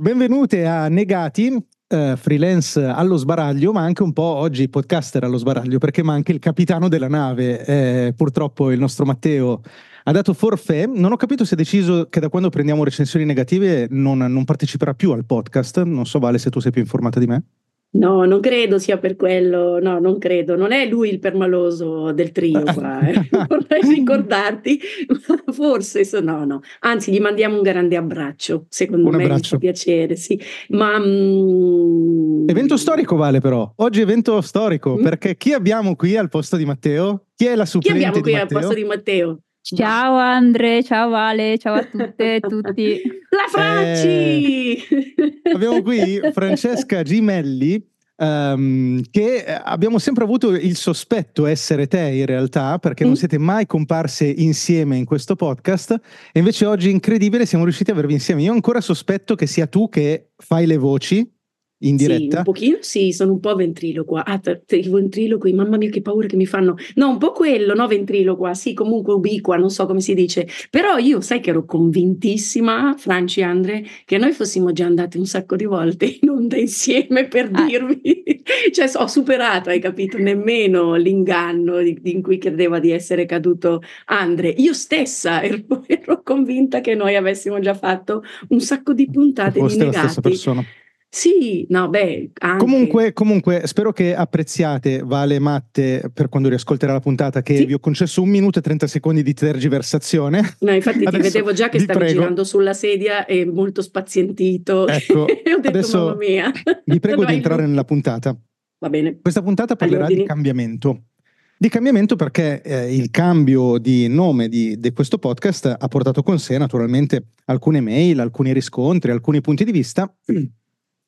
Benvenute a Negati, uh, freelance allo sbaraglio, ma anche un po' oggi podcaster allo sbaraglio, perché manca il capitano della nave. Eh, purtroppo il nostro Matteo ha dato forfè. Non ho capito se ha deciso che da quando prendiamo recensioni negative non, non parteciperà più al podcast. Non so, Vale, se tu sei più informata di me. No, non credo sia per quello, no, non credo, non è lui il permaloso del trio qua, eh. vorrei ricordarti, forse, no, no, anzi gli mandiamo un grande abbraccio, secondo un me abbraccio. mi piacere, sì, ma... Mm... Evento storico vale però, oggi evento storico, mm? perché chi abbiamo qui al posto di Matteo? Chi è la supplente Chi abbiamo qui al posto di Matteo? Ciao Andre, ciao Vale, ciao a tutte e tutti. La Franci! Eh, abbiamo qui Francesca Gimelli, um, che abbiamo sempre avuto il sospetto essere te in realtà, perché mm. non siete mai comparse insieme in questo podcast, e invece oggi incredibile siamo riusciti a avervi insieme. Io ancora sospetto che sia tu che fai le voci, in diretta? Sì, un pochino sì, sono un po' ventriloqua. Ah, i ventriloqui, mamma mia che paura che mi fanno. No, un po' quello, no ventriloqua, sì, comunque ubiqua, non so come si dice. Però io sai che ero convintissima, Franci e Andre, che noi fossimo già andati un sacco di volte in onda insieme per ah. dirvi. cioè ho superato, hai capito, nemmeno l'inganno di, di in cui credeva di essere caduto Andre. Io stessa ero, ero, convinta che noi avessimo già fatto un sacco di puntate di negati. la stessa persona. Sì, no, beh, anche... comunque, comunque, spero che apprezziate, Vale Matte, per quando riascolterà la puntata, che sì. vi ho concesso un minuto e 30 secondi di tergiversazione. No, infatti ti vedevo già che stavi prego. girando sulla sedia e molto spazientito. Ecco, e ho detto, adesso mamma mia. Vi prego di entrare nella puntata. Va bene. Questa puntata parlerà di cambiamento. Di cambiamento perché eh, il cambio di nome di, di, questo podcast ha portato con sé naturalmente alcune mail, alcuni riscontri, alcuni punti di vista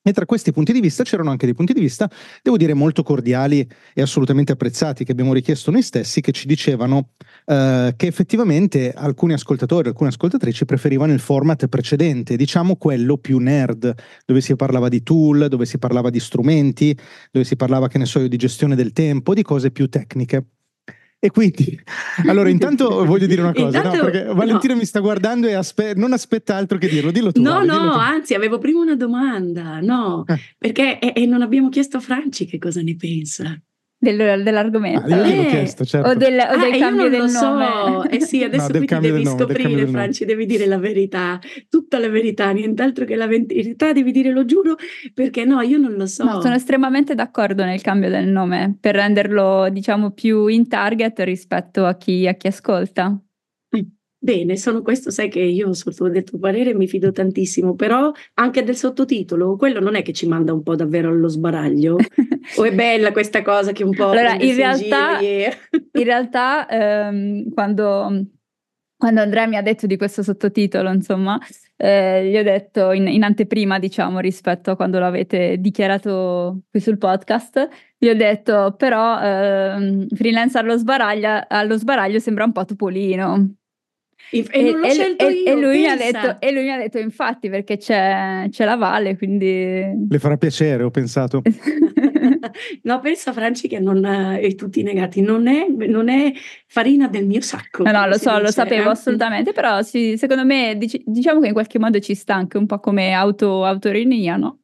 e tra questi punti di vista c'erano anche dei punti di vista, devo dire, molto cordiali e assolutamente apprezzati che abbiamo richiesto noi stessi, che ci dicevano eh, che effettivamente alcuni ascoltatori, alcune ascoltatrici preferivano il format precedente, diciamo quello più nerd, dove si parlava di tool, dove si parlava di strumenti, dove si parlava, che ne so io, di gestione del tempo, di cose più tecniche. E quindi, allora, intanto voglio dire una cosa, intanto, no? perché Valentina no. mi sta guardando e aspe- non aspetta altro che dirlo. Dillo tu. No, vale, no, tu. anzi, avevo prima una domanda, no, eh. perché e, e non abbiamo chiesto a Franci che cosa ne pensa del, dell'argomento. Ah, io eh, chiesto, certo. O del, o del ah, cambio del so. nome. Eh sì, adesso no, qui ti devi nome, scoprire, Franci, devi dire la verità, tutta la verità, nient'altro che la verità, devi dire lo giuro, perché no, io non lo so. No, sono estremamente d'accordo nel cambio del nome, per renderlo, diciamo, più in target rispetto a chi, a chi ascolta. Bene, sono questo, sai che io sul tuo detto parere mi fido tantissimo, però anche del sottotitolo, quello non è che ci manda un po' davvero allo sbaraglio? o è bella questa cosa che un po'... Allora, in realtà, in realtà ehm, quando, quando, Andrea mi ha detto di questo sottotitolo, insomma, eh, gli ho detto in, in, anteprima, diciamo, rispetto a quando l'avete dichiarato qui sul podcast, gli ho detto, però ehm, freelance allo sbaraglio, allo sbaraglio sembra un po' Topolino. E, e, non l'ho e, scelto io, e, lui detto, e, lui mi ha detto, infatti, perché c'è, c'è, la valle, quindi... Le farà piacere, ho pensato. no, pensa Franci che non, e tutti negati, non è, non è, farina del mio sacco. No, no, lo so, dice, lo sapevo eh? assolutamente, però sì, secondo me dic- diciamo che in qualche modo ci sta anche un po' come auto, autoironia, no?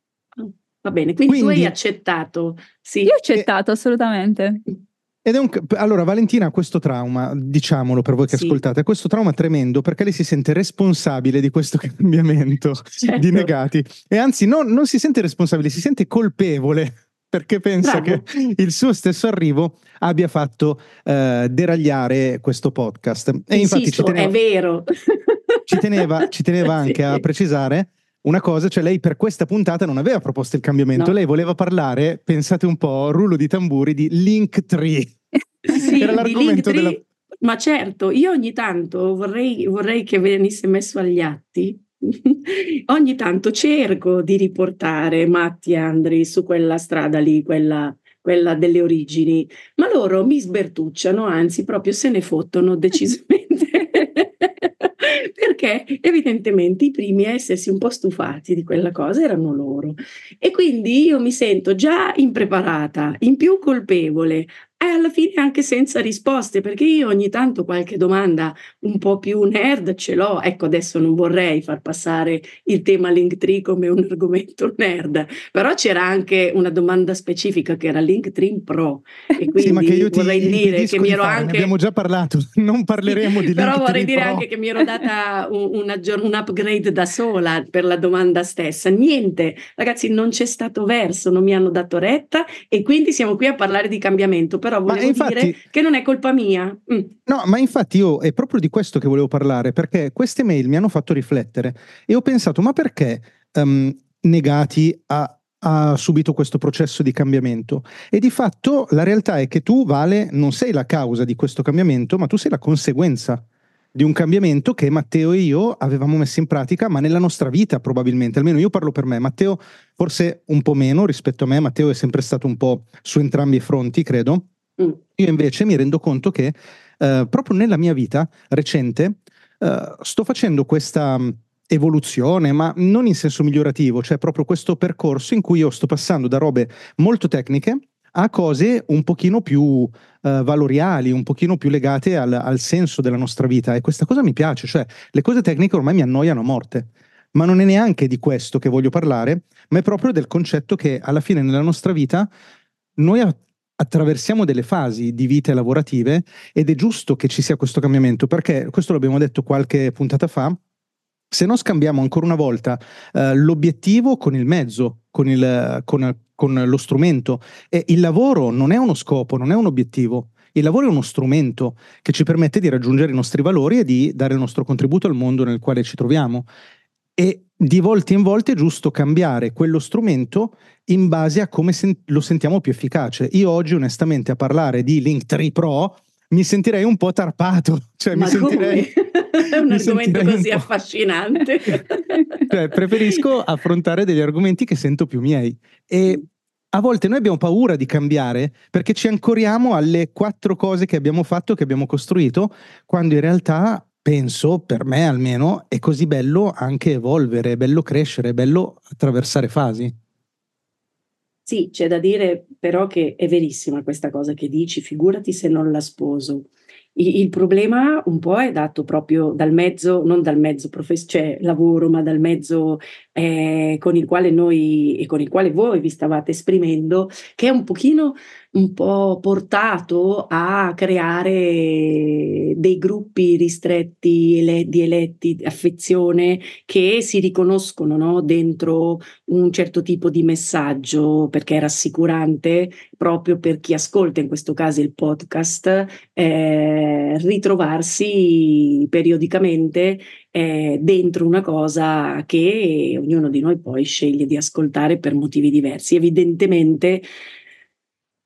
Va bene, quindi, quindi, tu hai accettato. Sì. Io ho accettato, assolutamente. Ed è un, allora, Valentina ha questo trauma, diciamolo per voi che sì. ascoltate, ha questo trauma tremendo perché lei si sente responsabile di questo cambiamento certo. di negati e anzi non, non, si sente responsabile, si sente colpevole perché pensa Bravo. che il suo stesso arrivo abbia fatto uh, deragliare questo podcast. E Insisto, infatti ci teneva, è vero. Ci teneva, ci teneva anche sì. a precisare una cosa, cioè lei per questa puntata non aveva proposto il cambiamento, no. lei voleva parlare, pensate un po', rullo di tamburi, di Linktree. Sì, Era l'argomento della... Ma certo, io ogni tanto vorrei, vorrei che venisse messo agli atti ogni tanto cerco di riportare Matti e Andri su quella strada lì, quella, quella, delle origini, ma loro mi sbertucciano, anzi proprio se ne fottono decisamente. Perché evidentemente i primi a essersi un po' stufati di quella cosa erano loro. E quindi io mi sento già impreparata, in più colpevole, e alla fine anche senza risposte, perché io ogni tanto qualche domanda un po' più nerd ce l'ho. Ecco, adesso non vorrei far passare il tema Linktree come un argomento nerd, però c'era anche una domanda specifica che era Linktree Pro e quindi sì, io ti, vorrei dire che mi ero fare, anche abbiamo già parlato, non parleremo di Però vorrei dire Pro. anche che mi ero data un, un, un upgrade da sola per la domanda stessa. Niente, ragazzi, non c'è stato verso, non mi hanno dato retta e quindi siamo qui a parlare di cambiamento però volevo infatti, dire che non è colpa mia. Mm. No, ma infatti io è proprio di questo che volevo parlare, perché queste mail mi hanno fatto riflettere e ho pensato, ma perché um, Negati ha, ha subito questo processo di cambiamento? E di fatto la realtà è che tu, Vale, non sei la causa di questo cambiamento, ma tu sei la conseguenza di un cambiamento che Matteo e io avevamo messo in pratica, ma nella nostra vita probabilmente, almeno io parlo per me, Matteo forse un po' meno rispetto a me, Matteo è sempre stato un po' su entrambi i fronti, credo. Mm. Io invece mi rendo conto che eh, proprio nella mia vita recente eh, sto facendo questa mm, evoluzione, ma non in senso migliorativo, cioè proprio questo percorso in cui io sto passando da robe molto tecniche a cose un pochino più uh, valoriali, un pochino più legate al, al, senso della nostra vita e questa cosa mi piace, cioè le cose tecniche ormai mi annoiano a morte, ma non è neanche di questo che voglio parlare, ma è proprio del concetto che alla fine nella nostra vita noi attraversiamo delle fasi di vite lavorative ed è giusto che ci sia questo cambiamento perché, questo l'abbiamo detto qualche puntata fa, se non scambiamo ancora una volta uh, l'obiettivo con il mezzo, con, il, con, con lo strumento, e il lavoro non è uno scopo, non è un obiettivo. Il lavoro è uno strumento che ci permette di raggiungere i nostri valori e di dare il nostro contributo al mondo nel quale ci troviamo. E di volta in volta è giusto cambiare quello strumento in base a come sen- lo sentiamo più efficace. Io oggi onestamente a parlare di Linktree Pro mi sentirei un po' tarpato, cioè Ma mi sentirei... È un argomento così affascinante. cioè, preferisco affrontare degli argomenti che sento più miei. E a volte noi abbiamo paura di cambiare perché ci ancoriamo alle quattro cose che abbiamo fatto, che abbiamo costruito, quando in realtà penso, per me almeno, è così bello anche evolvere, è bello crescere, è bello attraversare fasi. Sì, c'è da dire però che è verissima questa cosa che dici, figurati se non la sposo. Il, problema un po' è dato proprio dal mezzo, non dal mezzo profes- cioè lavoro, ma dal mezzo eh, con il quale noi e con il quale voi vi stavate esprimendo, che è un pochino un po' portato a creare dei gruppi ristretti ele- di eletti di affezione che si riconoscono no? dentro un certo tipo di messaggio perché è rassicurante proprio per chi ascolta in questo caso il podcast eh, ritrovarsi periodicamente eh, dentro una cosa che ognuno di noi poi sceglie di ascoltare per motivi diversi. Evidentemente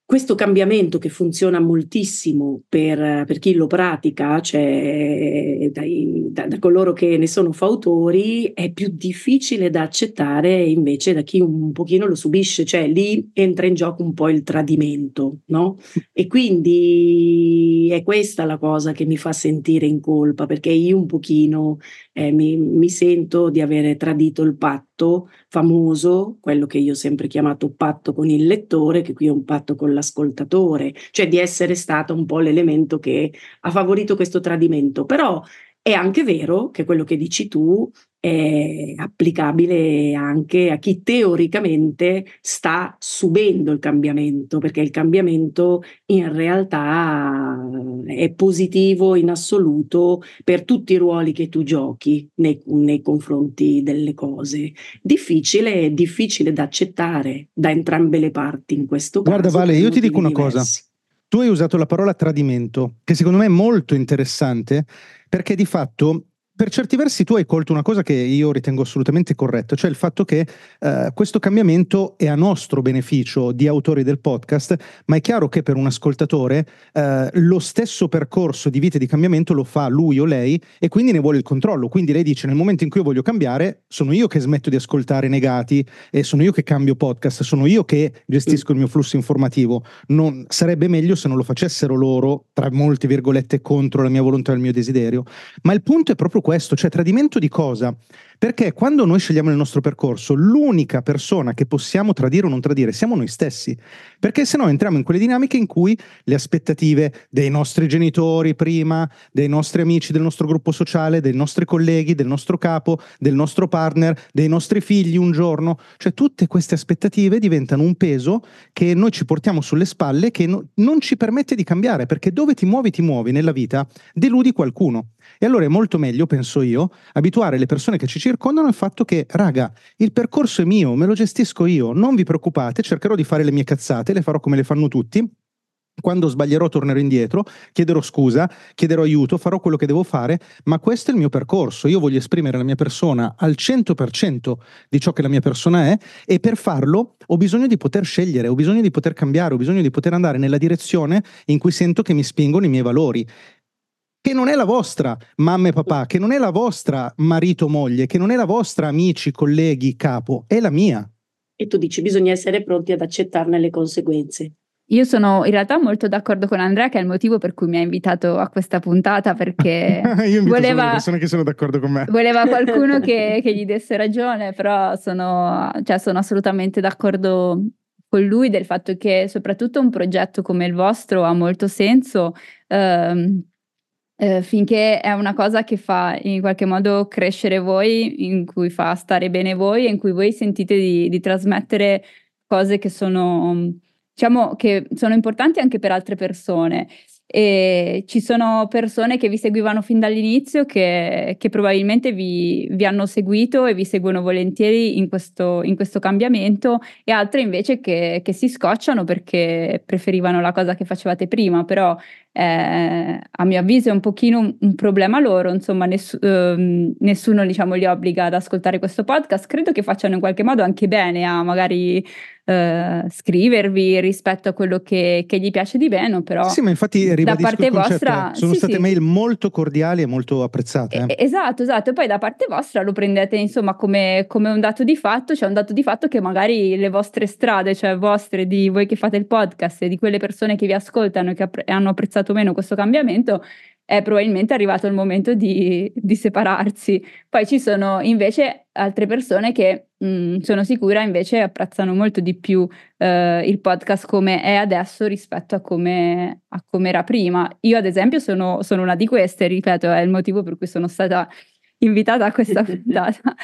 questo cambiamento che funziona moltissimo per, per chi lo pratica, cioè dai, da, da, coloro che ne sono fautori, è più difficile da accettare invece da chi un pochino lo subisce, cioè lì entra in gioco un po' il tradimento, no? E quindi è questa la cosa che mi fa sentire in colpa, perché io un pochino eh, mi, mi sento di avere tradito il patto famoso, quello che io ho sempre chiamato patto con il lettore, che qui è un patto con l'ascoltatore, cioè di essere stato un po' l'elemento che ha favorito questo tradimento. Però è anche vero che quello che dici tu è applicabile anche a chi teoricamente sta subendo il cambiamento, perché il cambiamento in realtà è positivo in assoluto per tutti i ruoli che tu giochi nei, nei confronti delle cose. Difficile, difficile da accettare da entrambe le parti in questo Guarda, caso. Guarda Vale, io ti dico una diversi. cosa. Tu hai usato la parola tradimento, che secondo me è molto interessante perché di fatto per certi versi tu hai colto una cosa che io ritengo assolutamente corretta, cioè il fatto che eh, questo cambiamento è a nostro beneficio di autori del podcast, ma è chiaro che per un ascoltatore eh, lo stesso percorso di vita e di cambiamento lo fa lui o lei e quindi ne vuole il controllo. Quindi lei dice nel momento in cui io voglio cambiare, sono io che smetto di ascoltare negati e sono io che cambio podcast, sono io che gestisco il mio flusso informativo. Non, sarebbe meglio se non lo facessero loro, tra molte virgolette, contro la mia volontà e il mio desiderio. Ma il punto è proprio questo cioè tradimento di cosa? Perché quando noi scegliamo il nostro percorso, l'unica persona che possiamo tradire o non tradire siamo noi stessi. Perché se no entriamo in quelle dinamiche in cui le aspettative dei nostri genitori prima, dei nostri amici, del nostro gruppo sociale, dei nostri colleghi, del nostro capo, del nostro partner, dei nostri figli un giorno, cioè tutte queste aspettative diventano un peso che noi ci portiamo sulle spalle che no, non ci permette di cambiare, perché dove ti muovi ti muovi nella vita, deludi qualcuno. E allora è molto meglio, penso io, abituare le persone che ci circondano al fatto che, raga, il percorso è mio, me lo gestisco io, non vi preoccupate, cercherò di fare le mie cazzate, le farò come le fanno tutti, quando sbaglierò tornerò indietro, chiederò scusa, chiederò aiuto, farò quello che devo fare, ma questo è il mio percorso. Io voglio esprimere la mia persona al 100% di ciò che la mia persona è e per farlo ho bisogno di poter scegliere, ho bisogno di poter cambiare, ho bisogno di poter andare nella direzione in cui sento che mi spingono i miei valori che non è la vostra mamma e papà, che non è la vostra marito o moglie, che non è la vostra amici, colleghi, capo, è la mia. E tu dici bisogna essere pronti ad accettarne le conseguenze. Io sono in realtà molto d'accordo con Andrea, che è il motivo per cui mi ha invitato a questa puntata, perché Io voleva, le persone che sono d'accordo con me. Voleva qualcuno che, che gli desse ragione, però sono, cioè sono assolutamente d'accordo con lui del fatto che soprattutto un progetto come il vostro ha molto senso. Ehm, eh, finché è una cosa che fa in qualche modo crescere voi, in cui fa stare bene voi e in cui voi sentite di, di trasmettere cose che sono, diciamo, che sono importanti anche per altre persone. E ci sono persone che vi seguivano fin dall'inizio che, che probabilmente vi, vi, hanno seguito e vi seguono volentieri in questo, in questo cambiamento e altre invece che, che, si scocciano perché preferivano la cosa che facevate prima, però eh, a mio avviso è un pochino un, problema loro, insomma ness- eh, nessuno diciamo, li obbliga ad ascoltare questo podcast, credo che facciano in qualche modo anche bene a magari eh, scrivervi rispetto a quello che, che, gli piace di meno, però sì, ma infatti da parte vostra sono sì, state sì. mail molto cordiali e molto apprezzate. Eh. Esatto, esatto, e poi da parte vostra lo prendete insomma come, come un dato di fatto, cioè un dato di fatto che magari le vostre strade, cioè vostre di voi che fate il podcast e di quelle persone che vi ascoltano e che app- hanno apprezzato meno questo cambiamento, è probabilmente arrivato il momento di, di separarsi. Poi ci sono invece altre persone che mh, mm, sono sicura invece apprezzano molto di più eh, il podcast come è adesso rispetto a come, a come era prima. Io ad esempio sono, sono una di queste, ripeto, è il motivo per cui sono stata invitata a questa puntata.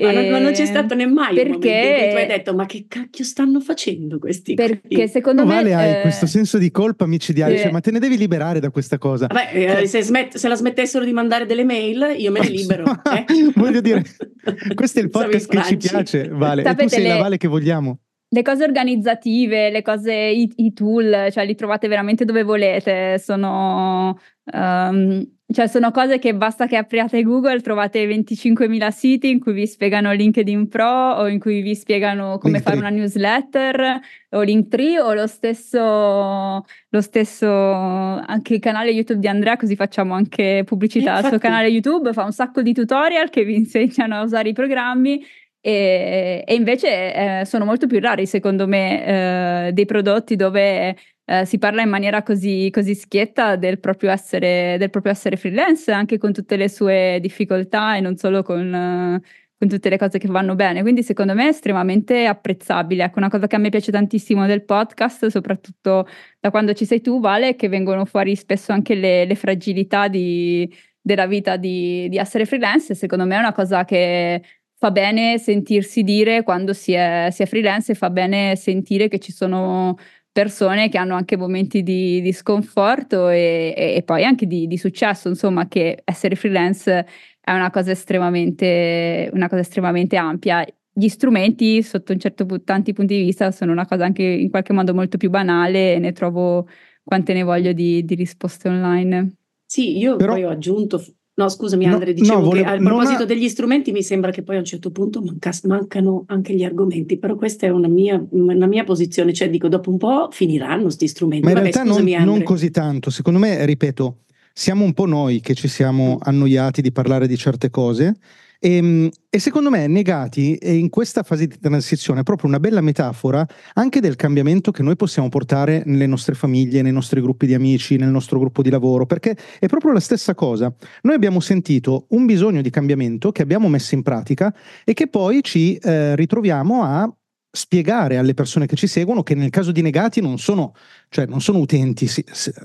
ma, non, ma, non, c'è stato nemmai perché, un momento tu hai detto ma che cacchio stanno facendo questi Perché qui? secondo no, me... Vale, hai eh, questo senso di colpa micidiale, eh, cioè, ma te ne devi liberare da questa cosa. Vabbè, eh, cioè se, smet- se, la smettessero di mandare delle mail io me ne libero. eh? Voglio dire, questo è il podcast che ci piace, Vale, Sapete, e tu sei le... la Vale che vogliamo le cose organizzative, le cose, i, i, tool, cioè li trovate veramente dove volete, sono um, cioè sono cose che basta che apriate Google, trovate 25.000 siti in cui vi spiegano LinkedIn Pro o in cui vi spiegano come Linktree. fare una newsletter o Linktree o lo stesso, lo stesso anche il canale YouTube di Andrea, così facciamo anche pubblicità al suo canale YouTube, fa un sacco di tutorial che vi insegnano a usare i programmi e, e invece eh, sono molto più rari secondo me eh, dei prodotti dove eh, si parla in maniera così, così schietta del proprio, essere, del proprio, essere, freelance, anche con tutte le sue difficoltà e non solo con, con, tutte le cose che vanno bene. Quindi secondo me è estremamente apprezzabile. Ecco, una cosa che a me piace tantissimo del podcast, soprattutto da quando ci sei tu, Vale, è che vengono fuori spesso anche le, le fragilità di, della vita di, di essere freelance. Secondo me è una cosa che fa bene sentirsi dire quando si è, si è freelance e fa bene sentire che ci sono persone che hanno anche momenti di, di sconforto e, e, e, poi anche di, di, successo, insomma, che essere freelance è una cosa estremamente, una cosa estremamente ampia. Gli strumenti, sotto un certo tanti punti di vista, sono una cosa anche in qualche modo molto più banale e ne trovo quante ne voglio di, di risposte online. Sì, io Però... poi ho aggiunto No, scusami Andre, dicevo no, volevo, che a proposito ha... degli strumenti mi sembra che poi a un certo punto manca, mancano anche gli argomenti, però questa è una mia, una mia, posizione, cioè dico dopo un po' finiranno questi strumenti. Ma in Vabbè, realtà scusami, non, non, così tanto, secondo me, ripeto, siamo un po' noi che ci siamo mm. annoiati di parlare di certe cose E, ehm, e, secondo me Negati è in questa fase di transizione è proprio una bella metafora anche del cambiamento che noi possiamo portare nelle nostre famiglie, nei nostri gruppi di amici, nel nostro gruppo di lavoro, perché è proprio la stessa cosa. Noi abbiamo sentito un bisogno di cambiamento che abbiamo messo in pratica e che poi ci eh, ritroviamo a spiegare alle persone che ci seguono che nel caso di negati non sono, cioè non sono utenti,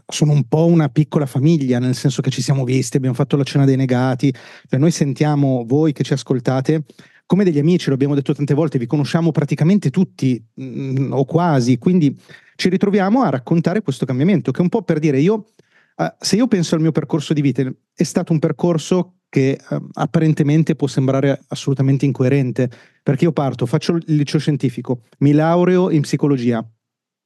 sono un po' una piccola famiglia, nel senso che ci siamo visti, abbiamo fatto la cena dei negati, cioè noi sentiamo voi che ci ascoltate come degli amici, lo abbiamo detto tante volte, vi conosciamo praticamente tutti mh, mm, o quasi, quindi ci ritroviamo a raccontare questo cambiamento, che è un po' per dire io, uh, se io penso al mio percorso di vita, è stato un percorso che eh, apparentemente può sembrare assolutamente incoerente, perché io parto, faccio il liceo scientifico, mi laureo in psicologia.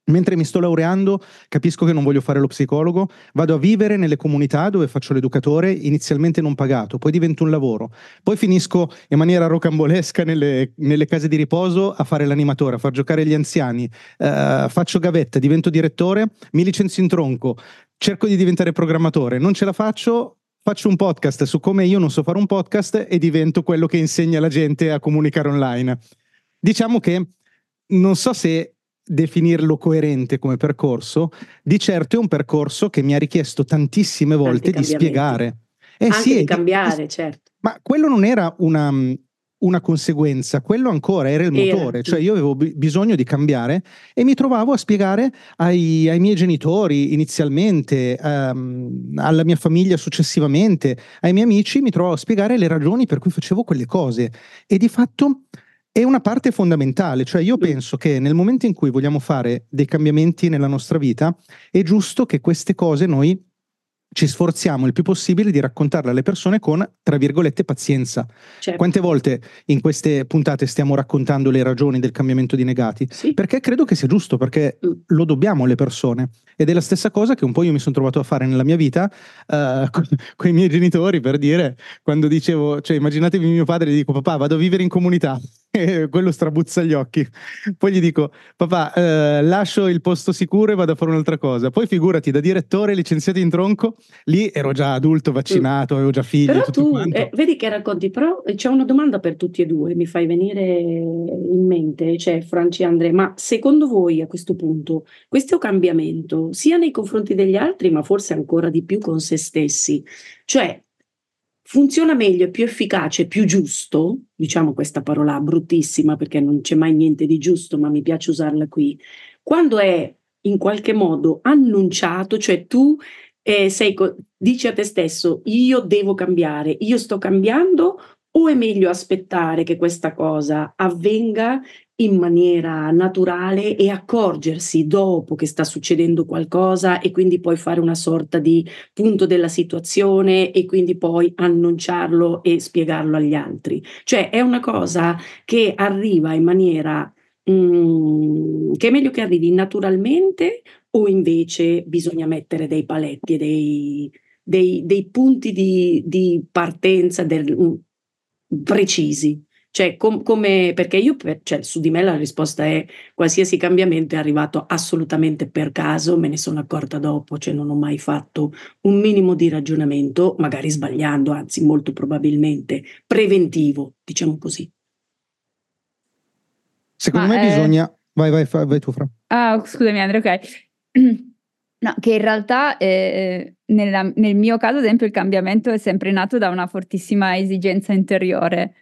Mentre mi sto laureando, capisco che non voglio fare lo psicologo, vado a vivere nelle comunità dove faccio l'educatore, inizialmente non pagato, poi divento un lavoro, poi finisco in maniera rocambolesca nelle, nelle case di riposo a fare l'animatore, a far giocare gli anziani, eh, faccio gavetta, divento direttore, mi licenzio in tronco, cerco di diventare programmatore, non ce la faccio, faccio un podcast su come io non so fare un podcast e divento quello che insegna la gente a comunicare online. Diciamo che non so se definirlo coerente come percorso, di certo è un percorso che mi ha richiesto tantissime volte di spiegare. Eh Anche sì, di cambiare, di, certo. Ma quello non era una, una conseguenza, quello ancora era il motore, cioè io avevo b- bisogno di cambiare e mi trovavo a spiegare ai, ai miei genitori inizialmente, um, alla mia famiglia successivamente, ai miei amici, mi trovavo a spiegare le ragioni per cui facevo quelle cose. E di fatto è una parte fondamentale, cioè io penso che nel momento in cui vogliamo fare dei cambiamenti nella nostra vita è giusto che queste cose noi ci sforziamo il più possibile di raccontarle alle persone con, tra virgolette, pazienza. Certo. Quante volte in queste puntate stiamo raccontando le ragioni del cambiamento di negati? Sì. Perché credo che sia giusto, perché mm. lo dobbiamo alle persone. Ed è la stessa cosa che un po' io mi sono trovato a fare nella mia vita uh, con, con, i miei genitori, per dire, quando dicevo, cioè immaginatevi mio padre, gli dico papà vado a vivere in comunità. Quello strabuzza gli occhi. Poi gli dico, papà, eh, lascio il posto sicuro e vado a fare un'altra cosa. Poi figurati, da direttore licenziato in tronco, lì ero già adulto, vaccinato, avevo già figli. Però tu, eh, vedi che racconti, però eh, c'è una domanda per tutti e due, mi fai venire in mente, cioè Franci e Andrea, ma secondo voi a questo punto questo cambiamento, sia nei confronti degli altri, ma forse ancora di più con se stessi, cioè funziona meglio, è più efficace, più giusto, diciamo questa parola bruttissima perché non c'è mai niente di giusto, ma mi piace usarla qui, quando è in qualche modo annunciato, cioè tu eh, sei, dici a te stesso io devo cambiare, io sto cambiando o è meglio aspettare che questa cosa avvenga in maniera naturale e accorgersi dopo che sta succedendo qualcosa e quindi poi fare una sorta di punto della situazione e quindi poi annunciarlo e spiegarlo agli altri. Cioè è una cosa che arriva in maniera mm, che è meglio che arrivi naturalmente o invece bisogna mettere dei paletti e dei, dei, dei punti di, di partenza del, mm, precisi. Cioè, com- come, perché io, cioè, su di me la risposta è qualsiasi cambiamento è arrivato assolutamente per caso, me ne sono accorta dopo, cioè non ho mai fatto un minimo di ragionamento, magari sbagliando, anzi molto probabilmente preventivo, diciamo così. Secondo Ma me è... bisogna... Vai, vai, vai tu, Fra. Ah, scusami Andrea, ok. No, che in realtà eh, nella, nel mio caso, ad esempio, il cambiamento è sempre nato da una fortissima esigenza interiore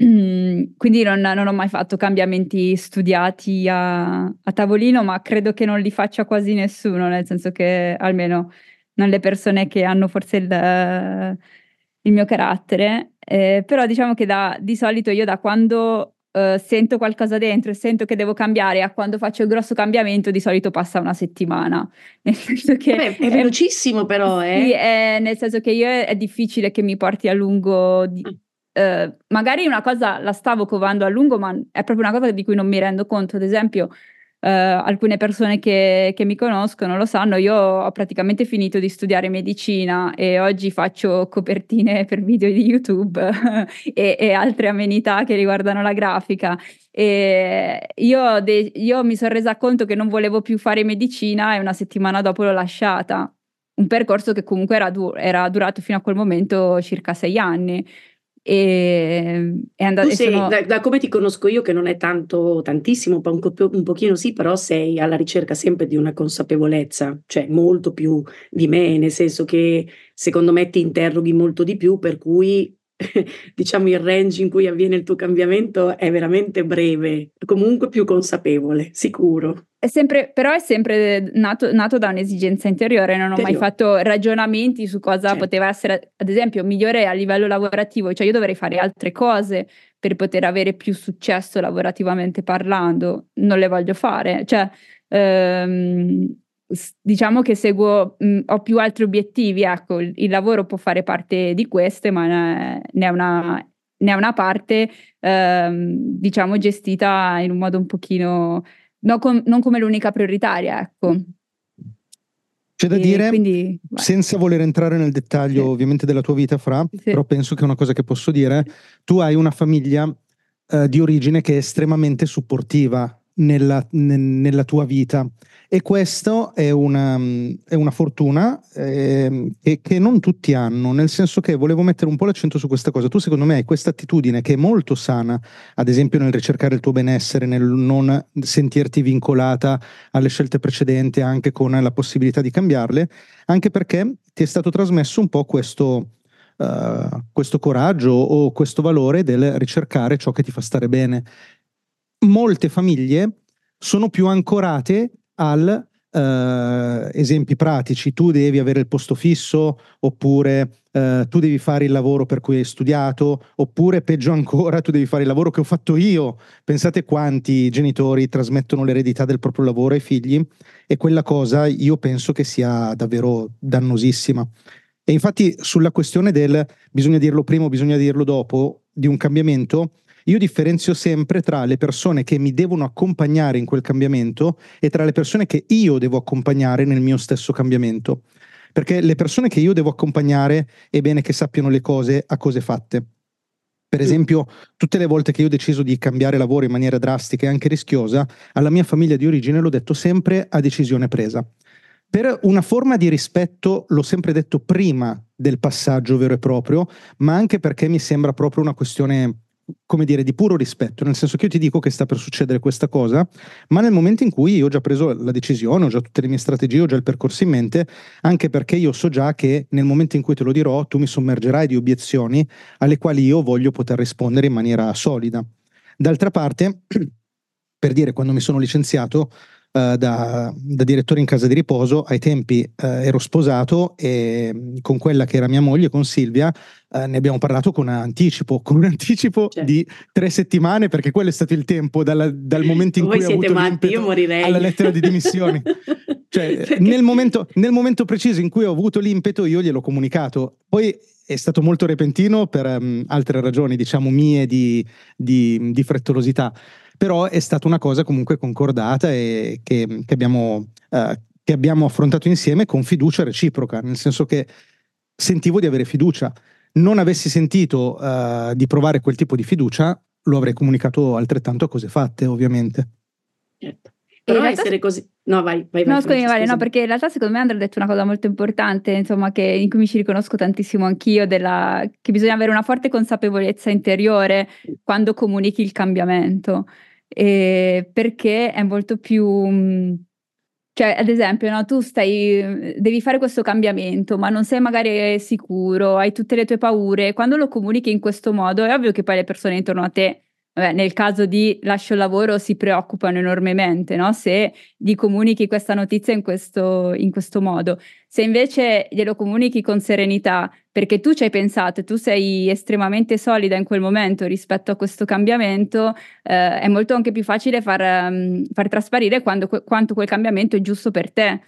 quindi non, non, ho mai fatto cambiamenti studiati a, a, tavolino, ma credo che non li faccia quasi nessuno, nel senso che almeno non le persone che hanno forse il, il mio carattere. Eh, però diciamo che da, di solito io da quando uh, sento qualcosa dentro e sento che devo cambiare a quando faccio il grosso cambiamento di solito passa una settimana. Nel senso che Beh, è velocissimo però, eh? Sì, è, nel senso che io è, è difficile che mi porti a lungo... Di, mm eh, magari una cosa la stavo covando a lungo, ma è proprio una cosa di cui non mi rendo conto. Ad esempio, eh, alcune persone che, che, mi conoscono lo sanno, io ho praticamente finito di studiare medicina e oggi faccio copertine per video di YouTube e, e, altre amenità che riguardano la grafica. E io, de- io mi sono resa conto che non volevo più fare medicina e una settimana dopo l'ho lasciata. Un percorso che comunque era, du- era durato fino a quel momento circa sei anni e è andato... Sono... Da, da, come ti conosco io, che non è tanto, tantissimo, un, un pochino sì, però sei alla ricerca sempre di una consapevolezza, cioè molto più di me, nel senso che secondo me ti interroghi molto di più, per cui diciamo il range in cui avviene il tuo cambiamento è veramente breve, comunque più consapevole, sicuro. È sempre, però è sempre nato, nato da un'esigenza interiore, non ho Interiore. mai fatto ragionamenti su cosa certo. poteva essere, ad esempio, migliore a livello lavorativo, cioè io dovrei fare altre cose per poter avere più successo lavorativamente parlando, non le voglio fare, cioè ehm, diciamo che seguo, mh, ho più altri obiettivi, ecco, il, il, lavoro può fare parte di queste, ma ne, ne, è, una, ne è una parte, ehm, diciamo, gestita in un modo un pochino, no com- non come l'unica prioritaria, ecco. C'è da e dire, quindi, senza voler entrare nel dettaglio sì. ovviamente della tua vita, Fra, sì. però penso che è una cosa che posso dire, tu hai una famiglia eh, di origine che è estremamente supportiva nella, ne, nella tua vita e questo è una, è una fortuna eh, che, che, non tutti hanno, nel senso che volevo mettere un po' l'accento su questa cosa. Tu secondo me hai questa attitudine che è molto sana, ad esempio nel ricercare il tuo benessere, nel non sentirti vincolata alle scelte precedenti, anche con la possibilità di cambiarle, anche perché ti è stato trasmesso un po' questo... Uh, questo coraggio o questo valore del ricercare ciò che ti fa stare bene. Molte famiglie sono più ancorate al Uh, esempi pratici, tu devi avere il posto fisso oppure uh, tu devi fare il lavoro per cui hai studiato oppure peggio ancora tu devi fare il lavoro che ho fatto io. Pensate quanti genitori trasmettono l'eredità del proprio lavoro ai figli e quella cosa io penso che sia davvero dannosissima. E infatti sulla questione del bisogna dirlo prima bisogna dirlo dopo di un cambiamento, io differenzio sempre tra le persone che mi devono accompagnare in quel cambiamento e tra le persone che io devo accompagnare nel mio stesso cambiamento. Perché le persone che io devo accompagnare è bene che sappiano le cose a cose fatte. Per esempio, tutte le volte che io ho deciso di cambiare lavoro in maniera drastica e anche rischiosa, alla mia famiglia di origine l'ho detto sempre a decisione presa. Per una forma di rispetto l'ho sempre detto prima del passaggio vero e proprio, ma anche perché mi sembra proprio una questione come dire, di puro rispetto, nel senso che io ti dico che sta per succedere questa cosa, ma nel momento in cui io ho già preso la decisione, ho già tutte le mie strategie, ho già il percorso in mente, anche perché io so già che nel momento in cui te lo dirò, tu mi sommergerai di obiezioni alle quali io voglio poter rispondere in maniera solida. D'altra parte, per dire, quando mi sono licenziato, da, da, direttore in casa di riposo, ai tempi uh, ero sposato e mm, con quella che era mia moglie, con Silvia, uh, ne abbiamo parlato con anticipo, con un anticipo cioè. di tre settimane, perché quello è stato il tempo dalla, dal momento in Voi cui ho avuto matti, io morirei. alla lettera di dimissioni. cioè, nel, momento, nel momento preciso in cui ho avuto l'impeto, io gliel'ho comunicato. Poi è stato molto repentino per um, altre ragioni, diciamo mie di, di, di frettolosità però è stata una cosa comunque concordata e che, che, abbiamo, uh, che abbiamo affrontato insieme con fiducia reciproca, nel senso che sentivo di avere fiducia. Non avessi sentito uh, di provare quel tipo di fiducia, lo avrei comunicato altrettanto a cose fatte, ovviamente. Certo. Però realtà... essere così. No, vai, vai. vai no, scusami, Vale, no, perché in realtà secondo me Andrea ha detto una cosa molto importante, insomma, che, in cui mi ci riconosco tantissimo anch'io, della, che bisogna avere una forte consapevolezza interiore quando comunichi il cambiamento eh, perché è molto più... Mm, cioè, ad esempio, no, tu stai, devi fare questo cambiamento, ma non sei magari sicuro, hai tutte le tue paure. Quando lo comunichi in questo modo, è ovvio che poi le persone intorno a te Vabbè, nel caso di lascio il lavoro si preoccupano enormemente no? se gli comunichi questa notizia in questo, in questo, modo. Se invece glielo comunichi con serenità, perché tu ci hai pensato e tu sei estremamente solida in quel momento rispetto a questo cambiamento, eh, è molto anche più facile far, um, far trasparire quando, quanto quel cambiamento è giusto per te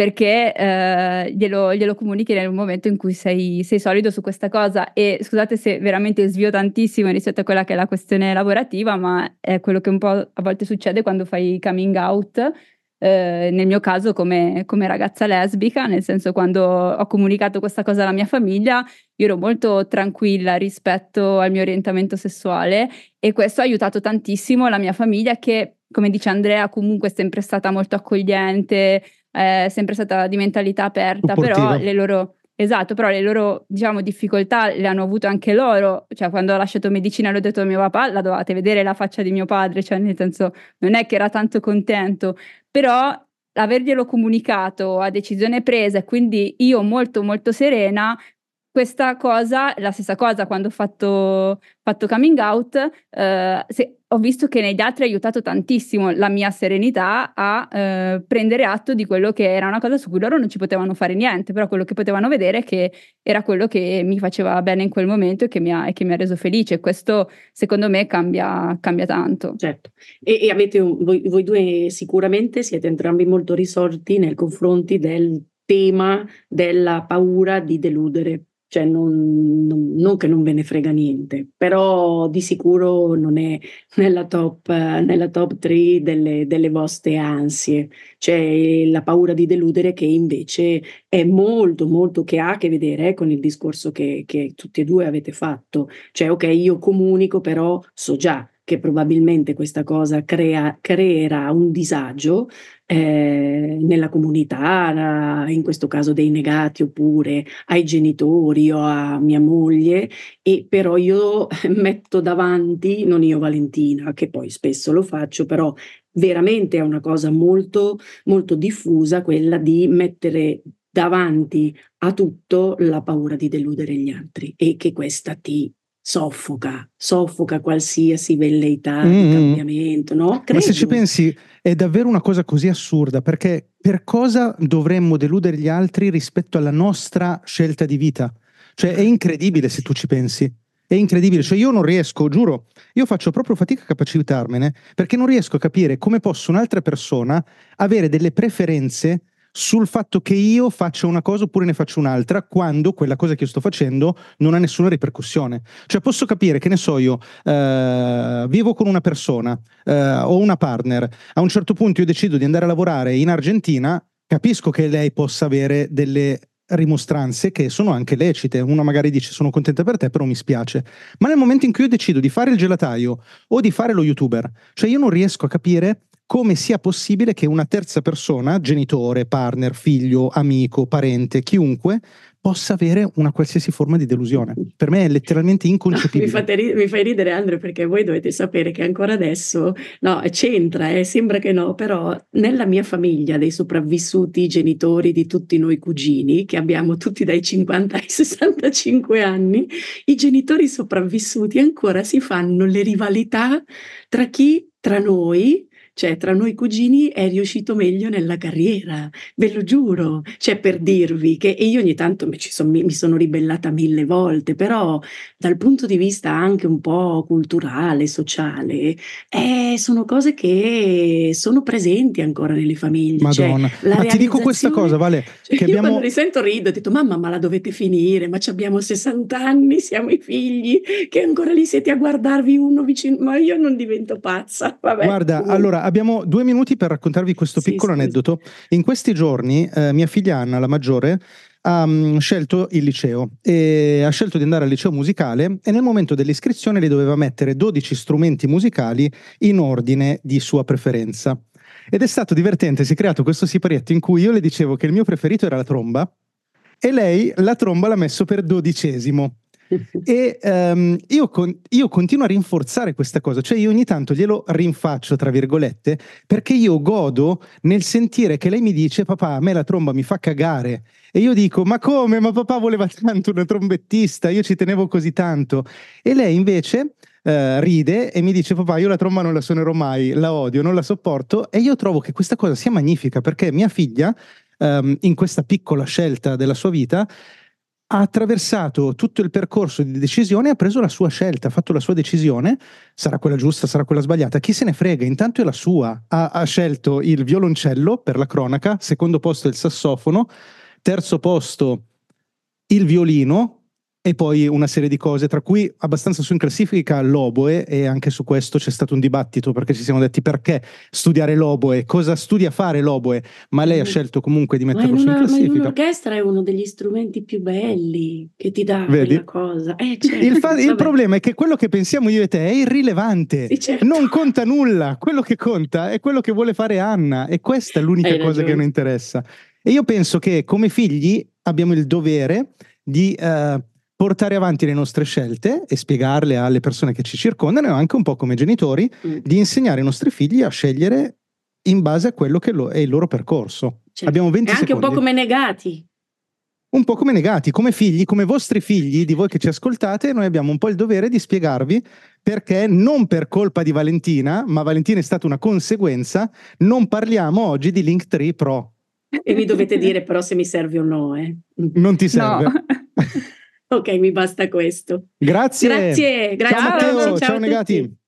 perché eh, glielo, glielo, comunichi nel momento in cui sei, sei, solido su questa cosa. E scusate se veramente svio tantissimo rispetto a quella che è la questione lavorativa, ma è quello che un po' a volte succede quando fai coming out. Eh, nel mio caso come, come, ragazza lesbica, nel senso quando ho comunicato questa cosa alla mia famiglia, io ero molto tranquilla rispetto al mio orientamento sessuale e questo ha aiutato tantissimo la mia famiglia che, come dice Andrea, comunque è sempre stata molto accogliente, è sempre stata di mentalità aperta, Supportiva. però le loro, Esatto, però le loro, diciamo, difficoltà le hanno avute anche loro, cioè quando ho lasciato medicina l'ho detto a mio papà, la dovevate vedere la faccia di mio padre, cioè nel senso non è che era tanto contento, però averglielo comunicato a decisione presa e quindi io molto molto serena questa cosa, la stessa cosa quando ho fatto, fatto coming out, eh, se, ho visto che negli altri ha aiutato tantissimo la mia serenità a eh, prendere atto di quello che era una cosa su cui loro non ci potevano fare niente, però quello che potevano vedere che era quello che mi faceva bene in quel momento e che mi ha, e che mi ha reso felice. Questo secondo me cambia, cambia tanto. Certo, e, e avete un, voi, voi due sicuramente siete entrambi molto risorti nei confronti del tema della paura di deludere cioè non, non, non, che non ve ne frega niente, però di sicuro non è nella top, nella top 3 delle, delle vostre ansie. C'è la paura di deludere che invece è molto, molto che ha a che vedere eh, con il discorso che, che tutti e due avete fatto. Cioè, ok, io comunico, però so già che probabilmente questa cosa crea, creerà un disagio eh, nella comunità, in questo caso dei negati oppure ai genitori o a mia moglie, e però io metto davanti, non io Valentina, che poi spesso lo faccio, però veramente è una cosa molto, molto diffusa quella di mettere davanti a tutto la paura di deludere gli altri e che questa ti soffoca, soffoca qualsiasi velleità mm. di cambiamento, no? Credo. Ma se ci pensi è davvero una cosa così assurda, perché per cosa dovremmo deludere gli altri rispetto alla nostra scelta di vita? Cioè è incredibile se tu ci pensi. È incredibile, cioè io non riesco, giuro, io faccio proprio fatica a capacitarmene perché non riesco a capire come possa un'altra persona avere delle preferenze sul fatto che io faccia una cosa oppure ne faccio un'altra quando quella cosa che io sto facendo non ha nessuna ripercussione. Cioè posso capire che ne so io, eh, vivo con una persona, eh, ho una partner, a un certo punto io decido di andare a lavorare in Argentina, capisco che lei possa avere delle rimostranze che sono anche lecite. Uno magari dice sono contenta per te, però mi spiace. Ma nel momento in cui io decido di fare il gelataio o di fare lo youtuber, cioè io non riesco a capire come sia possibile che una terza persona, genitore, partner, figlio, amico, parente, chiunque, possa avere una qualsiasi forma di delusione. Per me è letteralmente inconcepibile. mi, ri- mi, fai ridere Andrea perché voi dovete sapere che ancora adesso, no, c'entra, eh, sembra che no, però nella mia famiglia dei sopravvissuti genitori di tutti noi cugini, che abbiamo tutti dai 50 ai 65 anni, i genitori sopravvissuti ancora si fanno le rivalità tra chi tra noi cioè tra noi cugini è riuscito meglio nella carriera, ve lo giuro, cioè per dirvi che io ogni tanto mi, son, mi, sono ribellata mille volte, però dal punto di vista anche un po' culturale, sociale, eh, sono cose che sono presenti ancora nelle famiglie. Cioè, Madonna, cioè, ma ti dico questa cosa, Vale, cioè, che io abbiamo... quando risento rido, ho detto mamma ma la dovete finire, ma abbiamo 60 anni, siamo i figli, che ancora lì siete a guardarvi uno vicino, ma io non divento pazza. Vabbè, Guarda, allora abbiamo due minuti per raccontarvi questo sì, piccolo sì, aneddoto. In questi giorni eh, mia figlia Anna, la maggiore, ha um, scelto il liceo e ha scelto di andare al liceo musicale e nel momento dell'iscrizione le doveva mettere 12 strumenti musicali in ordine di sua preferenza. Ed è stato divertente, si è creato questo siparietto in cui io le dicevo che il mio preferito era la tromba e lei la tromba l'ha messo per dodicesimo e um, io, con, io, continuo a rinforzare questa cosa, cioè io ogni tanto glielo rinfaccio, tra virgolette, perché io godo nel sentire che lei mi dice papà, a me la tromba mi fa cagare. E io dico, ma come? Ma papà voleva tanto una trombettista, io ci tenevo così tanto. E lei invece Uh, ride e mi dice papà io la tromba non la suonerò mai, la odio, non la sopporto e io trovo che questa cosa sia magnifica perché mia figlia um, in questa piccola scelta della sua vita ha attraversato tutto il percorso di decisione ha preso la sua scelta, ha fatto la sua decisione, sarà quella giusta, sarà quella sbagliata, chi se ne frega, intanto è la sua, ha, ha scelto il violoncello per la cronaca, secondo posto il sassofono, terzo posto il violino, e poi una serie di cose, tra cui abbastanza su in classifica l'oboe, e anche su questo c'è stato un dibattito perché ci siamo detti perché studiare l'oboe, cosa studia fare l'oboe, ma lei ha mm. scelto comunque di metterlo su in classifica. Ma in un'orchestra è uno degli strumenti più belli che ti dà Vedi? quella cosa. Eh, certo, il, fa- il, problema è che quello che pensiamo io e te è irrilevante, sì, certo. non conta nulla, quello che conta è quello che vuole fare Anna e questa è l'unica Hai cosa ragione. che non interessa. E io penso che come figli abbiamo il dovere di eh, portare avanti le nostre scelte e spiegarle alle persone che ci circondano e anche un po' come genitori mm. di insegnare ai nostri figli a scegliere in base a quello che è il loro percorso. Certo. Abbiamo 20 e anche secondi. un po' come negati. Un po' come negati, come figli, come vostri figli di voi che ci ascoltate, noi abbiamo un po' il dovere di spiegarvi perché non per colpa di Valentina, ma Valentina è stata una conseguenza, non parliamo oggi di Linktree Pro. E mi dovete dire però se mi serve o no. Eh. Non ti serve. No. ok, mi basta questo. Grazie. Grazie, grazie. Ciao Matteo, ciao, ciao, ciao negati.